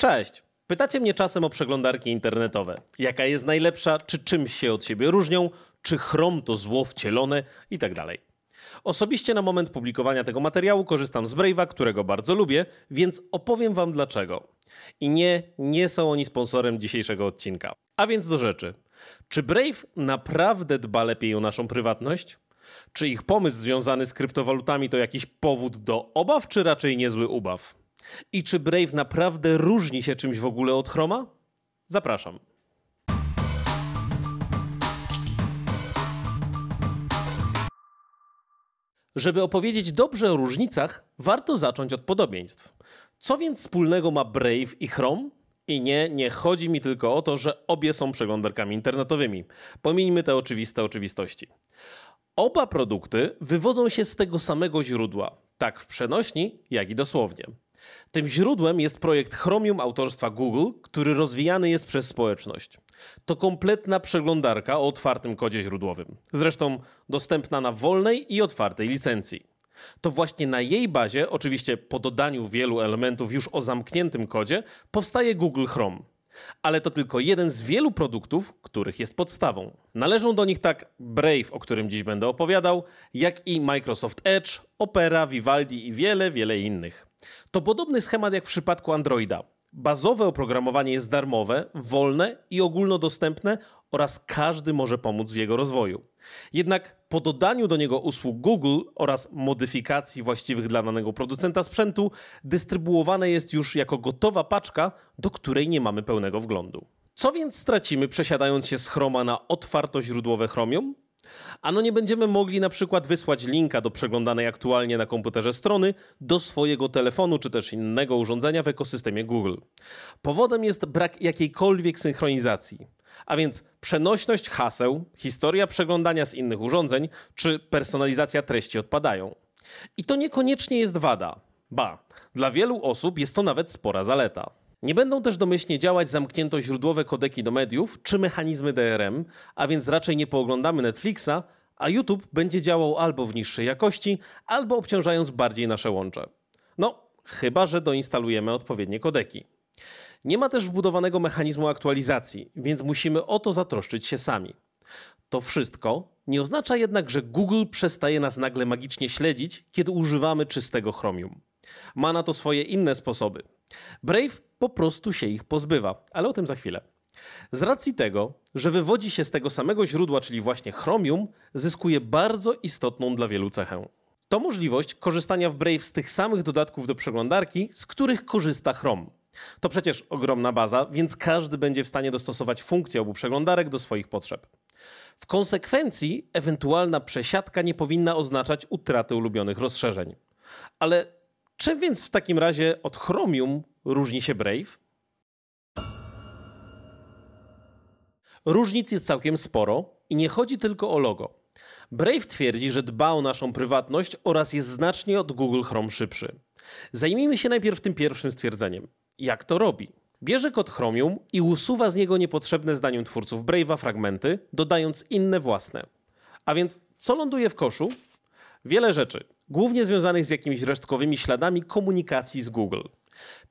Cześć! Pytacie mnie czasem o przeglądarki internetowe. Jaka jest najlepsza, czy czymś się od siebie różnią, czy Chrome to zło wcielone i tak. Osobiście na moment publikowania tego materiału korzystam z Brave'a, którego bardzo lubię, więc opowiem wam dlaczego. I nie, nie są oni sponsorem dzisiejszego odcinka. A więc do rzeczy. Czy Brave naprawdę dba lepiej o naszą prywatność? Czy ich pomysł związany z kryptowalutami to jakiś powód do obaw, czy raczej niezły ubaw? I czy Brave naprawdę różni się czymś w ogóle od Chroma? Zapraszam. Żeby opowiedzieć dobrze o różnicach, warto zacząć od podobieństw. Co więc wspólnego ma Brave i Chrome? I nie, nie chodzi mi tylko o to, że obie są przeglądarkami internetowymi. Pomijmy te oczywiste oczywistości. Oba produkty wywodzą się z tego samego źródła, tak w przenośni, jak i dosłownie. Tym źródłem jest projekt Chromium autorstwa Google, który rozwijany jest przez społeczność. To kompletna przeglądarka o otwartym kodzie źródłowym, zresztą dostępna na wolnej i otwartej licencji. To właśnie na jej bazie, oczywiście po dodaniu wielu elementów już o zamkniętym kodzie, powstaje Google Chrome. Ale to tylko jeden z wielu produktów, których jest podstawą. Należą do nich tak Brave, o którym dziś będę opowiadał, jak i Microsoft Edge, Opera, Vivaldi i wiele, wiele innych. To podobny schemat jak w przypadku Androida. Bazowe oprogramowanie jest darmowe, wolne i ogólnodostępne oraz każdy może pomóc w jego rozwoju. Jednak po dodaniu do niego usług Google oraz modyfikacji właściwych dla danego producenta sprzętu, dystrybuowane jest już jako gotowa paczka, do której nie mamy pełnego wglądu. Co więc stracimy przesiadając się z Chroma na otwartoźródłowe Chromium? Ano nie będziemy mogli na przykład wysłać linka do przeglądanej aktualnie na komputerze strony do swojego telefonu czy też innego urządzenia w ekosystemie Google. Powodem jest brak jakiejkolwiek synchronizacji. A więc przenośność haseł, historia przeglądania z innych urządzeń czy personalizacja treści odpadają. I to niekoniecznie jest wada. Ba, dla wielu osób jest to nawet spora zaleta. Nie będą też domyślnie działać zamknięto źródłowe kodeki do mediów czy mechanizmy DRM, a więc raczej nie pooglądamy Netflixa, a YouTube będzie działał albo w niższej jakości, albo obciążając bardziej nasze łącze. No, chyba że doinstalujemy odpowiednie kodeki. Nie ma też wbudowanego mechanizmu aktualizacji, więc musimy o to zatroszczyć się sami. To wszystko nie oznacza jednak, że Google przestaje nas nagle magicznie śledzić, kiedy używamy czystego Chromium. Ma na to swoje inne sposoby. Brave po prostu się ich pozbywa, ale o tym za chwilę. Z racji tego, że wywodzi się z tego samego źródła, czyli właśnie Chromium, zyskuje bardzo istotną dla wielu cechę. To możliwość korzystania w Brave z tych samych dodatków do przeglądarki, z których korzysta Chrome. To przecież ogromna baza, więc każdy będzie w stanie dostosować funkcję obu przeglądarek do swoich potrzeb. W konsekwencji ewentualna przesiadka nie powinna oznaczać utraty ulubionych rozszerzeń. Ale czym więc w takim razie od Chromium różni się Brave? Różnic jest całkiem sporo i nie chodzi tylko o logo. Brave twierdzi, że dba o naszą prywatność oraz jest znacznie od Google Chrome szybszy. Zajmijmy się najpierw tym pierwszym stwierdzeniem. Jak to robi? Bierze kod Chromium i usuwa z niego niepotrzebne zdaniem twórców Brave'a fragmenty, dodając inne własne. A więc co ląduje w koszu? Wiele rzeczy, głównie związanych z jakimiś resztkowymi śladami komunikacji z Google.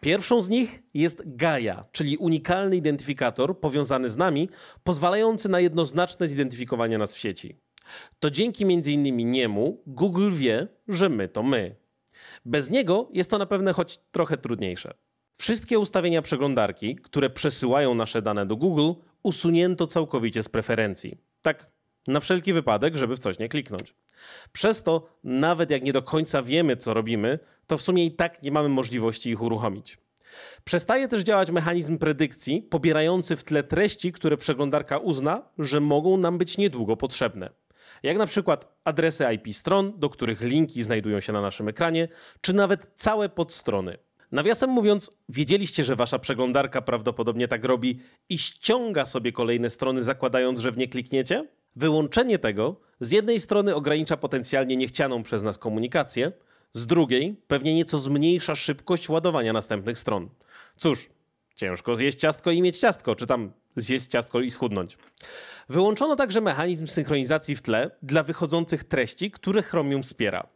Pierwszą z nich jest Gaia, czyli unikalny identyfikator powiązany z nami, pozwalający na jednoznaczne zidentyfikowanie nas w sieci. To dzięki m.in. niemu Google wie, że my to my. Bez niego jest to na pewno choć trochę trudniejsze. Wszystkie ustawienia przeglądarki, które przesyłają nasze dane do Google, usunięto całkowicie z preferencji. Tak na wszelki wypadek, żeby w coś nie kliknąć. Przez to, nawet jak nie do końca wiemy, co robimy, to w sumie i tak nie mamy możliwości ich uruchomić. Przestaje też działać mechanizm predykcji, pobierający w tle treści, które przeglądarka uzna, że mogą nam być niedługo potrzebne. Jak na przykład adresy IP stron, do których linki znajdują się na naszym ekranie, czy nawet całe podstrony. Nawiasem mówiąc, wiedzieliście, że wasza przeglądarka prawdopodobnie tak robi i ściąga sobie kolejne strony, zakładając, że w nie klikniecie? Wyłączenie tego z jednej strony ogranicza potencjalnie niechcianą przez nas komunikację, z drugiej pewnie nieco zmniejsza szybkość ładowania następnych stron. Cóż, ciężko zjeść ciastko i mieć ciastko, czy tam zjeść ciastko i schudnąć. Wyłączono także mechanizm synchronizacji w tle dla wychodzących treści, które Chromium wspiera.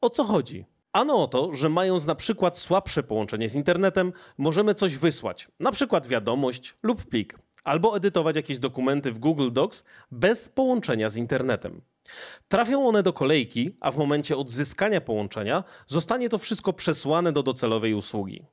O co chodzi? Ano o to, że mając na przykład słabsze połączenie z internetem, możemy coś wysłać, na przykład wiadomość lub plik, albo edytować jakieś dokumenty w Google Docs bez połączenia z internetem. Trafią one do kolejki, a w momencie odzyskania połączenia zostanie to wszystko przesłane do docelowej usługi.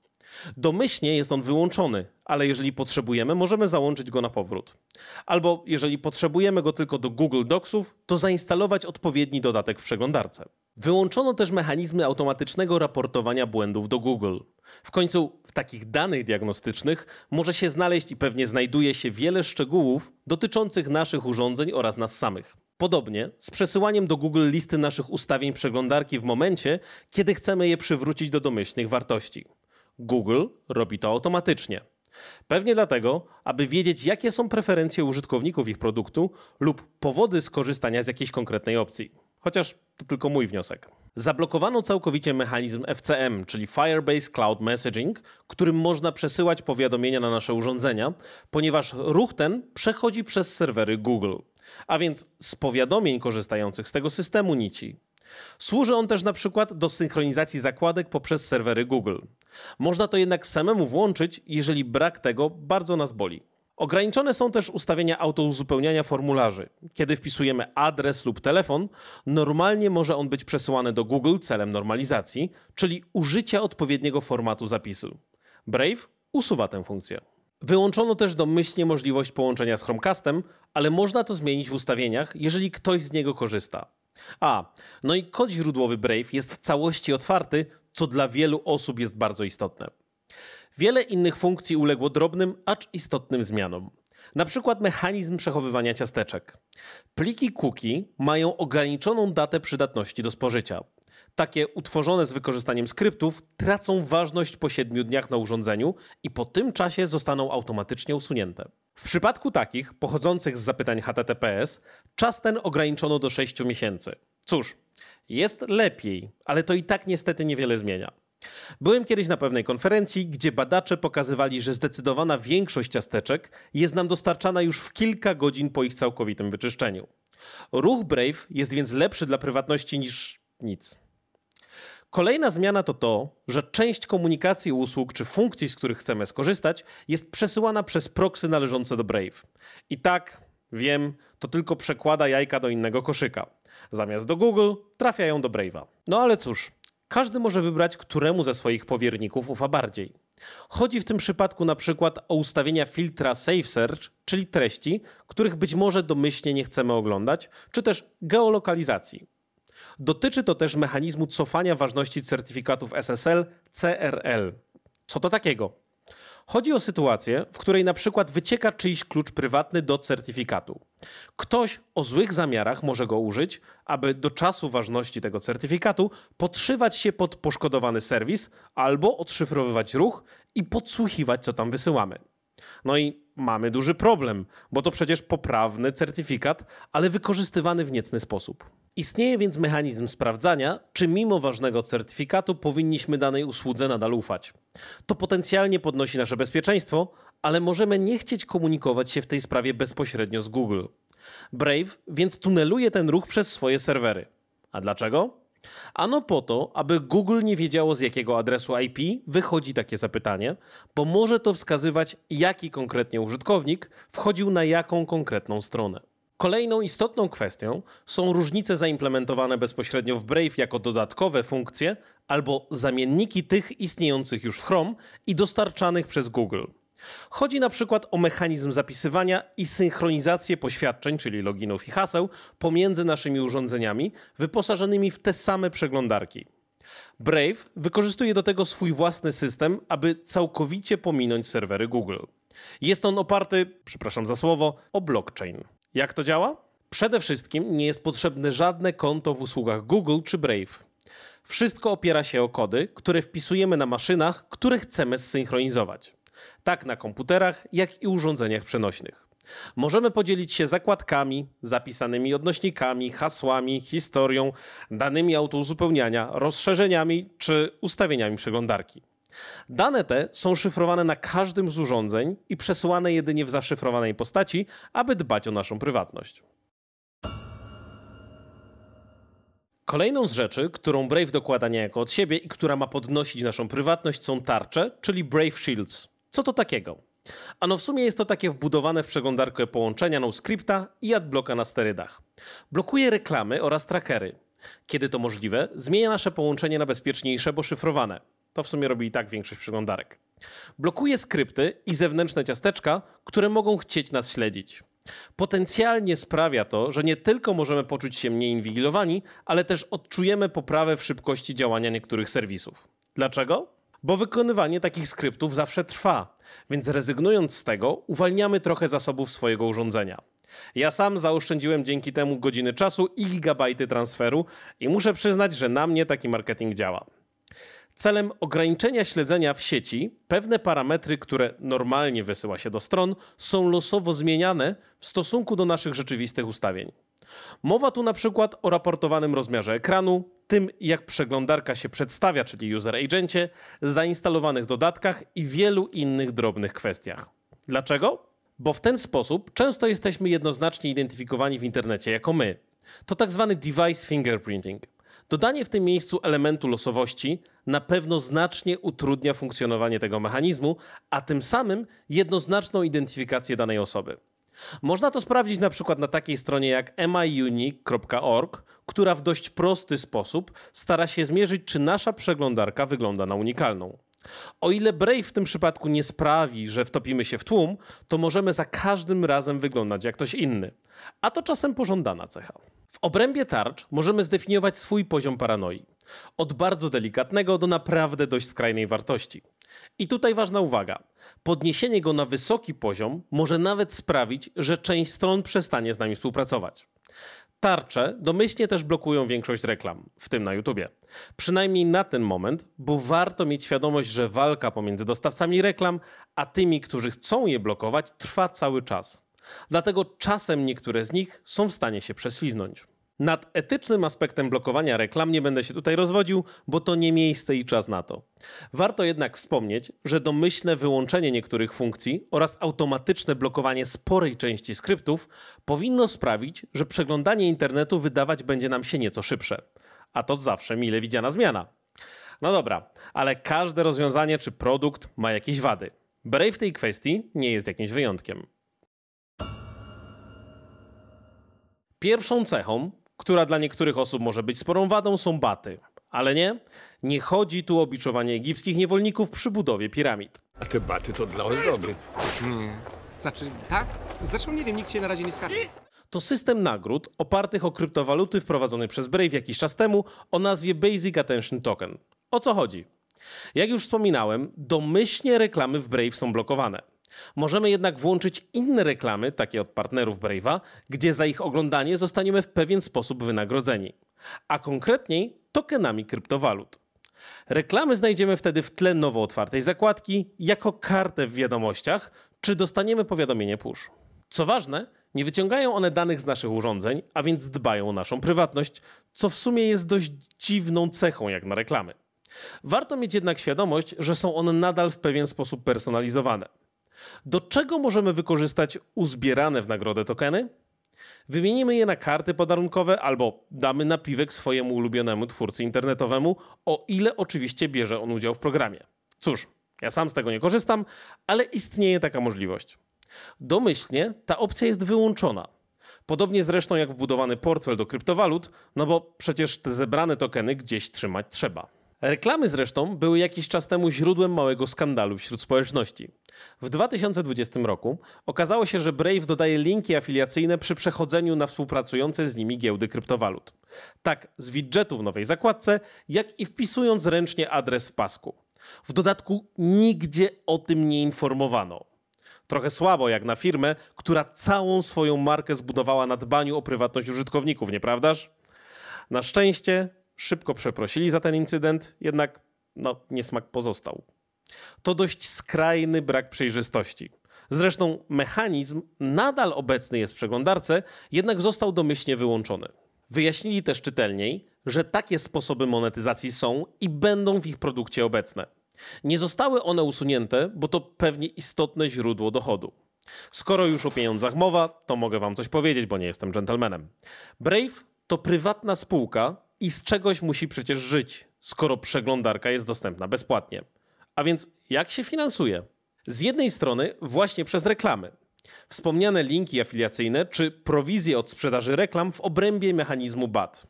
Domyślnie jest on wyłączony, ale jeżeli potrzebujemy, możemy załączyć go na powrót. Albo jeżeli potrzebujemy go tylko do Google Docsów, to zainstalować odpowiedni dodatek w przeglądarce. Wyłączono też mechanizmy automatycznego raportowania błędów do Google. W końcu w takich danych diagnostycznych może się znaleźć i pewnie znajduje się wiele szczegółów dotyczących naszych urządzeń oraz nas samych. Podobnie z przesyłaniem do Google listy naszych ustawień przeglądarki w momencie, kiedy chcemy je przywrócić do domyślnych wartości. Google robi to automatycznie. Pewnie dlatego, aby wiedzieć, jakie są preferencje użytkowników ich produktu lub powody skorzystania z jakiejś konkretnej opcji. Chociaż to tylko mój wniosek. Zablokowano całkowicie mechanizm FCM, czyli Firebase Cloud Messaging, którym można przesyłać powiadomienia na nasze urządzenia, ponieważ ruch ten przechodzi przez serwery Google, a więc z powiadomień korzystających z tego systemu nici. Służy on też na przykład do synchronizacji zakładek poprzez serwery Google. Można to jednak samemu włączyć, jeżeli brak tego bardzo nas boli. Ograniczone są też ustawienia autouzupełniania formularzy. Kiedy wpisujemy adres lub telefon, normalnie może on być przesyłany do Google celem normalizacji, czyli użycia odpowiedniego formatu zapisu. Brave usuwa tę funkcję. Wyłączono też domyślnie możliwość połączenia z Chromecastem, ale można to zmienić w ustawieniach, jeżeli ktoś z niego korzysta. A, no i kod źródłowy Brave jest w całości otwarty, co dla wielu osób jest bardzo istotne. Wiele innych funkcji uległo drobnym, acz istotnym zmianom. Na przykład mechanizm przechowywania ciasteczek. Pliki cookie mają ograniczoną datę przydatności do spożycia. Takie utworzone z wykorzystaniem skryptów tracą ważność po 7 dniach na urządzeniu i po tym czasie zostaną automatycznie usunięte. W przypadku takich, pochodzących z zapytań HTTPS, czas ten ograniczono do 6 miesięcy. Cóż, jest lepiej, ale to i tak niestety niewiele zmienia. Byłem kiedyś na pewnej konferencji, gdzie badacze pokazywali, że zdecydowana większość ciasteczek jest nam dostarczana już w kilka godzin po ich całkowitym wyczyszczeniu. Ruch Brave jest więc lepszy dla prywatności niż nic. Kolejna zmiana to to, że część komunikacji usług czy funkcji, z których chcemy skorzystać, jest przesyłana przez proxy należące do Brave. I tak, wiem, to tylko przekłada jajka do innego koszyka. Zamiast do Google trafiają do Brave'a. No ale cóż, każdy może wybrać, któremu ze swoich powierników ufa bardziej. Chodzi w tym przypadku na przykład o ustawienia filtra Safe Search, czyli treści, których być może domyślnie nie chcemy oglądać, czy też geolokalizacji. Dotyczy to też mechanizmu cofania ważności certyfikatów SSL CRL. Co to takiego? Chodzi o sytuację, w której na przykład wycieka czyjś klucz prywatny do certyfikatu. Ktoś o złych zamiarach może go użyć, aby do czasu ważności tego certyfikatu podszywać się pod poszkodowany serwis albo odszyfrowywać ruch i podsłuchiwać, co tam wysyłamy. No i mamy duży problem, bo to przecież poprawny certyfikat, ale wykorzystywany w niecny sposób. Istnieje więc mechanizm sprawdzania, czy mimo ważnego certyfikatu powinniśmy danej usłudze nadal ufać. To potencjalnie podnosi nasze bezpieczeństwo, ale możemy nie chcieć komunikować się w tej sprawie bezpośrednio z Google. Brave więc tuneluje ten ruch przez swoje serwery. A dlaczego? Ano po to, aby Google nie wiedziało z jakiego adresu IP wychodzi takie zapytanie, bo może to wskazywać, jaki konkretnie użytkownik wchodził na jaką konkretną stronę. Kolejną istotną kwestią są różnice zaimplementowane bezpośrednio w Brave jako dodatkowe funkcje albo zamienniki tych istniejących już w Chrome i dostarczanych przez Google. Chodzi na przykład o mechanizm zapisywania i synchronizację poświadczeń, czyli loginów i haseł, pomiędzy naszymi urządzeniami wyposażonymi w te same przeglądarki. Brave wykorzystuje do tego swój własny system, aby całkowicie pominąć serwery Google. Jest on oparty, przepraszam za słowo, o blockchain. Jak to działa? Przede wszystkim nie jest potrzebne żadne konto w usługach Google czy Brave. Wszystko opiera się o kody, które wpisujemy na maszynach, które chcemy zsynchronizować. Tak na komputerach, jak i urządzeniach przenośnych. Możemy podzielić się zakładkami, zapisanymi odnośnikami, hasłami, historią, danymi autouzupełniania, rozszerzeniami czy ustawieniami przeglądarki. Dane te są szyfrowane na każdym z urządzeń i przesyłane jedynie w zaszyfrowanej postaci, aby dbać o naszą prywatność. Kolejną z rzeczy, którą Brave dokłada niejako od siebie i która ma podnosić naszą prywatność są tarcze, czyli Brave Shields. Co to takiego? Ano w sumie jest to takie wbudowane w przeglądarkę połączenia NoScripta i adblocka na sterydach. Blokuje reklamy oraz trackery. Kiedy to możliwe, zmienia nasze połączenie na bezpieczniejsze, bo szyfrowane. To w sumie robi i tak większość przeglądarek. Blokuje skrypty i zewnętrzne ciasteczka, które mogą chcieć nas śledzić. Potencjalnie sprawia to, że nie tylko możemy poczuć się mniej inwigilowani, ale też odczujemy poprawę w szybkości działania niektórych serwisów. Dlaczego? Bo wykonywanie takich skryptów zawsze trwa, więc rezygnując z tego, uwalniamy trochę zasobów swojego urządzenia. Ja sam zaoszczędziłem dzięki temu godziny czasu i gigabajty transferu i muszę przyznać, że na mnie taki marketing działa. Celem ograniczenia śledzenia w sieci pewne parametry, które normalnie wysyła się do stron, są losowo zmieniane w stosunku do naszych rzeczywistych ustawień. Mowa tu na przykład o raportowanym rozmiarze ekranu, tym jak przeglądarka się przedstawia, czyli user agencie, zainstalowanych dodatkach i wielu innych drobnych kwestiach. Dlaczego? Bo w ten sposób często jesteśmy jednoznacznie identyfikowani w internecie jako my. To tak zwany device fingerprinting. Dodanie w tym miejscu elementu losowości na pewno znacznie utrudnia funkcjonowanie tego mechanizmu, a tym samym jednoznaczną identyfikację danej osoby. Można to sprawdzić na przykład na takiej stronie jak miunique.org, która w dość prosty sposób stara się zmierzyć, czy nasza przeglądarka wygląda na unikalną. O ile Brave w tym przypadku nie sprawi, że wtopimy się w tłum, to możemy za każdym razem wyglądać jak ktoś inny. A to czasem pożądana cecha. W obrębie tarcz możemy zdefiniować swój poziom paranoi. Od bardzo delikatnego do naprawdę dość skrajnej wartości. I tutaj ważna uwaga. Podniesienie go na wysoki poziom może nawet sprawić, że część stron przestanie z nami współpracować. Tarcze domyślnie też blokują większość reklam, w tym na YouTubie. Przynajmniej na ten moment, bo warto mieć świadomość, że walka pomiędzy dostawcami reklam a tymi, którzy chcą je blokować, trwa cały czas. Dlatego czasem niektóre z nich są w stanie się prześliznąć. Nad etycznym aspektem blokowania reklam nie będę się tutaj rozwodził, bo to nie miejsce i czas na to. Warto jednak wspomnieć, że domyślne wyłączenie niektórych funkcji oraz automatyczne blokowanie sporej części skryptów powinno sprawić, że przeglądanie internetu wydawać będzie nam się nieco szybsze. A to zawsze mile widziana zmiana. No dobra, ale każde rozwiązanie czy produkt ma jakieś wady. Brave w tej kwestii nie jest jakimś wyjątkiem. Pierwszą cechą, która dla niektórych osób może być sporą wadą, są baty. Ale nie, nie chodzi tu o biczowanie egipskich niewolników przy budowie piramid. A te baty to dla ozdoby. Nie. Znaczy, tak? Zresztą nie wiem, nikt się na razie nie skarży. To system nagród opartych o kryptowaluty wprowadzony przez Brave jakiś czas temu o nazwie Basic Attention Token. O co chodzi? Jak już wspominałem, domyślnie reklamy w Brave są blokowane. Możemy jednak włączyć inne reklamy, takie od partnerów Brave'a, gdzie za ich oglądanie zostaniemy w pewien sposób wynagrodzeni. A konkretniej tokenami kryptowalut. Reklamy znajdziemy wtedy w tle nowo otwartej zakładki jako kartę w wiadomościach, czy dostaniemy powiadomienie push. Co ważne, nie wyciągają one danych z naszych urządzeń, a więc dbają o naszą prywatność, co w sumie jest dość dziwną cechą jak na reklamy. Warto mieć jednak świadomość, że są one nadal w pewien sposób personalizowane. Do czego możemy wykorzystać uzbierane w nagrodę tokeny? Wymienimy je na karty podarunkowe albo damy napiwek swojemu ulubionemu twórcy internetowemu, o ile oczywiście bierze on udział w programie. Cóż, ja sam z tego nie korzystam, ale istnieje taka możliwość. Domyślnie ta opcja jest wyłączona. Podobnie zresztą jak wbudowany portfel do kryptowalut, no bo przecież te zebrane tokeny gdzieś trzymać trzeba. Reklamy zresztą były jakiś czas temu źródłem małego skandalu wśród społeczności. W 2020 roku okazało się, że Brave dodaje linki afiliacyjne przy przechodzeniu na współpracujące z nimi giełdy kryptowalut. Tak z widgetu w nowej zakładce, jak i wpisując ręcznie adres w pasku. W dodatku nigdzie o tym nie informowano. Trochę słabo jak na firmę, która całą swoją markę zbudowała na dbaniu o prywatność użytkowników, nieprawdaż? Na szczęście szybko przeprosili za ten incydent, jednak no, niesmak pozostał. To dość skrajny brak przejrzystości. Zresztą mechanizm nadal obecny jest w przeglądarce, jednak został domyślnie wyłączony. Wyjaśnili też czytelniej, że takie sposoby monetyzacji są i będą w ich produkcie obecne. Nie zostały one usunięte, bo to pewnie istotne źródło dochodu. Skoro już o pieniądzach mowa, to mogę wam coś powiedzieć, bo nie jestem gentlemanem. Brave to prywatna spółka, i z czegoś musi przecież żyć, skoro przeglądarka jest dostępna bezpłatnie. A więc jak się finansuje? Z jednej strony właśnie przez reklamy. Wspomniane linki afiliacyjne czy prowizje od sprzedaży reklam w obrębie mechanizmu BAT.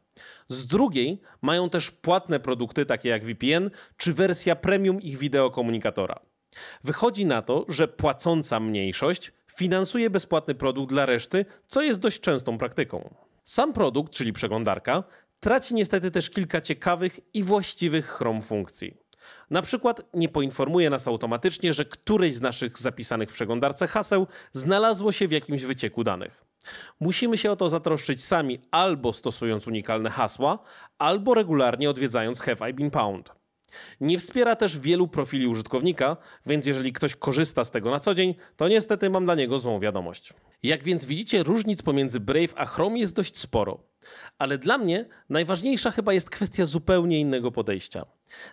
Z drugiej mają też płatne produkty takie jak VPN czy wersja premium ich wideokomunikatora. Wychodzi na to, że płacąca mniejszość finansuje bezpłatny produkt dla reszty, co jest dość częstą praktyką. Sam produkt, czyli przeglądarka, traci niestety też kilka ciekawych i właściwych Chrome funkcji. Na przykład nie poinformuje nas automatycznie, że któreś z naszych zapisanych w przeglądarce haseł znalazło się w jakimś wycieku danych. Musimy się o to zatroszczyć sami albo stosując unikalne hasła, albo regularnie odwiedzając Have I Been Pound. Nie wspiera też wielu profili użytkownika, więc jeżeli ktoś korzysta z tego na co dzień, to niestety mam dla niego złą wiadomość. Jak więc widzicie, różnic pomiędzy Brave a Chrome jest dość sporo. Ale dla mnie najważniejsza chyba jest kwestia zupełnie innego podejścia.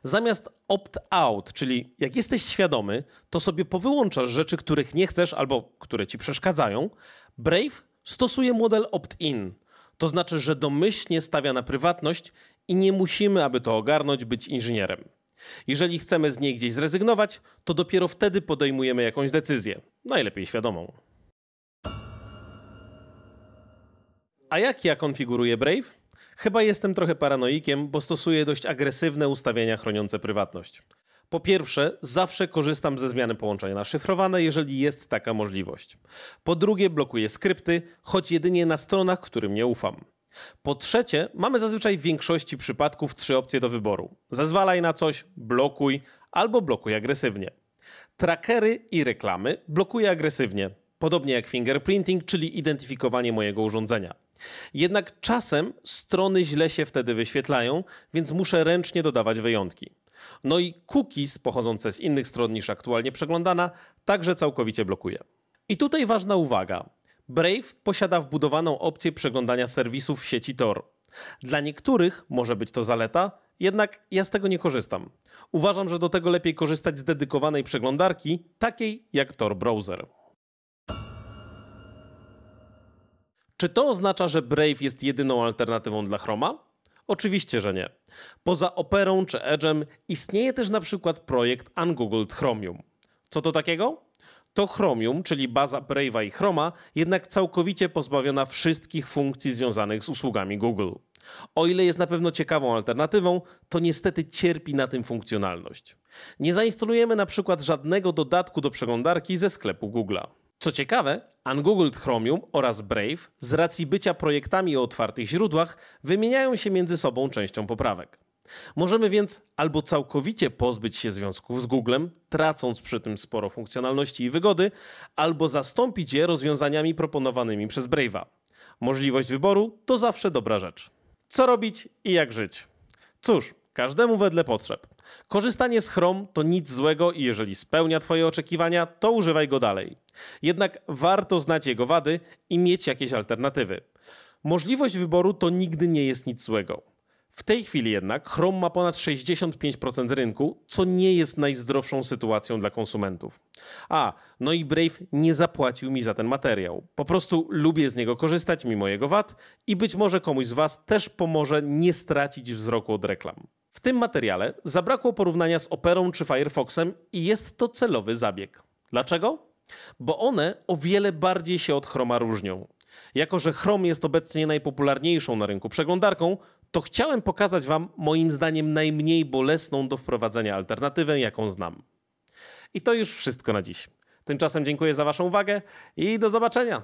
Zamiast opt-out, czyli jak jesteś świadomy, to sobie powyłączasz rzeczy, których nie chcesz albo które ci przeszkadzają, Brave stosuje model opt-in. To znaczy, że domyślnie stawia na prywatność i nie musimy, aby to ogarnąć, być inżynierem. Jeżeli chcemy z niej gdzieś zrezygnować, to dopiero wtedy podejmujemy jakąś decyzję, najlepiej świadomą. A jak ja konfiguruję Brave? Chyba jestem trochę paranoikiem, bo stosuję dość agresywne ustawienia chroniące prywatność. Po pierwsze, zawsze korzystam ze zmiany połączenia na szyfrowane, jeżeli jest taka możliwość. Po drugie, blokuję skrypty, choć jedynie na stronach, którym nie ufam. Po trzecie, mamy zazwyczaj w większości przypadków trzy opcje do wyboru: zezwalaj na coś, blokuj albo blokuj agresywnie. Trackery i reklamy blokuję agresywnie, podobnie jak fingerprinting, czyli identyfikowanie mojego urządzenia. Jednak czasem strony źle się wtedy wyświetlają, więc muszę ręcznie dodawać wyjątki. No i cookies pochodzące z innych stron niż aktualnie przeglądana także całkowicie blokuje. I tutaj ważna uwaga. Brave posiada wbudowaną opcję przeglądania serwisów w sieci Tor. Dla niektórych może być to zaleta, jednak ja z tego nie korzystam. Uważam, że do tego lepiej korzystać z dedykowanej przeglądarki, takiej jak Tor Browser. Czy to oznacza, że Brave jest jedyną alternatywą dla Chroma? Oczywiście, że nie. Poza Operą czy Edge'em istnieje też na przykład projekt Ungoogled Chromium. Co to takiego? To Chromium, czyli baza Brave'a i Chroma, jednak całkowicie pozbawiona wszystkich funkcji związanych z usługami Google. O ile jest na pewno ciekawą alternatywą, to niestety cierpi na tym funkcjonalność. Nie zainstalujemy na przykład żadnego dodatku do przeglądarki ze sklepu Google'a. Co ciekawe, Ungoogled Chromium oraz Brave z racji bycia projektami o otwartych źródłach wymieniają się między sobą częścią poprawek. Możemy więc albo całkowicie pozbyć się związków z Googlem, tracąc przy tym sporo funkcjonalności i wygody, albo zastąpić je rozwiązaniami proponowanymi przez Brave'a. Możliwość wyboru to zawsze dobra rzecz. Co robić i jak żyć? Cóż, każdemu wedle potrzeb. Korzystanie z Chrome to nic złego i jeżeli spełnia Twoje oczekiwania, to używaj go dalej. Jednak warto znać jego wady i mieć jakieś alternatywy. Możliwość wyboru to nigdy nie jest nic złego. W tej chwili jednak Chrome ma ponad 65% rynku, co nie jest najzdrowszą sytuacją dla konsumentów. A, no i Brave nie zapłacił mi za ten materiał. Po prostu lubię z niego korzystać mimo jego wad i być może komuś z Was też pomoże nie stracić wzroku od reklam. W tym materiale zabrakło porównania z Operą czy Firefoxem i jest to celowy zabieg. Dlaczego? Bo one o wiele bardziej się od Chroma różnią. Jako, że Chrome jest obecnie najpopularniejszą na rynku przeglądarką, to chciałem pokazać Wam moim zdaniem najmniej bolesną do wprowadzenia alternatywę, jaką znam. I to już wszystko na dziś. Tymczasem dziękuję za Waszą uwagę i do zobaczenia.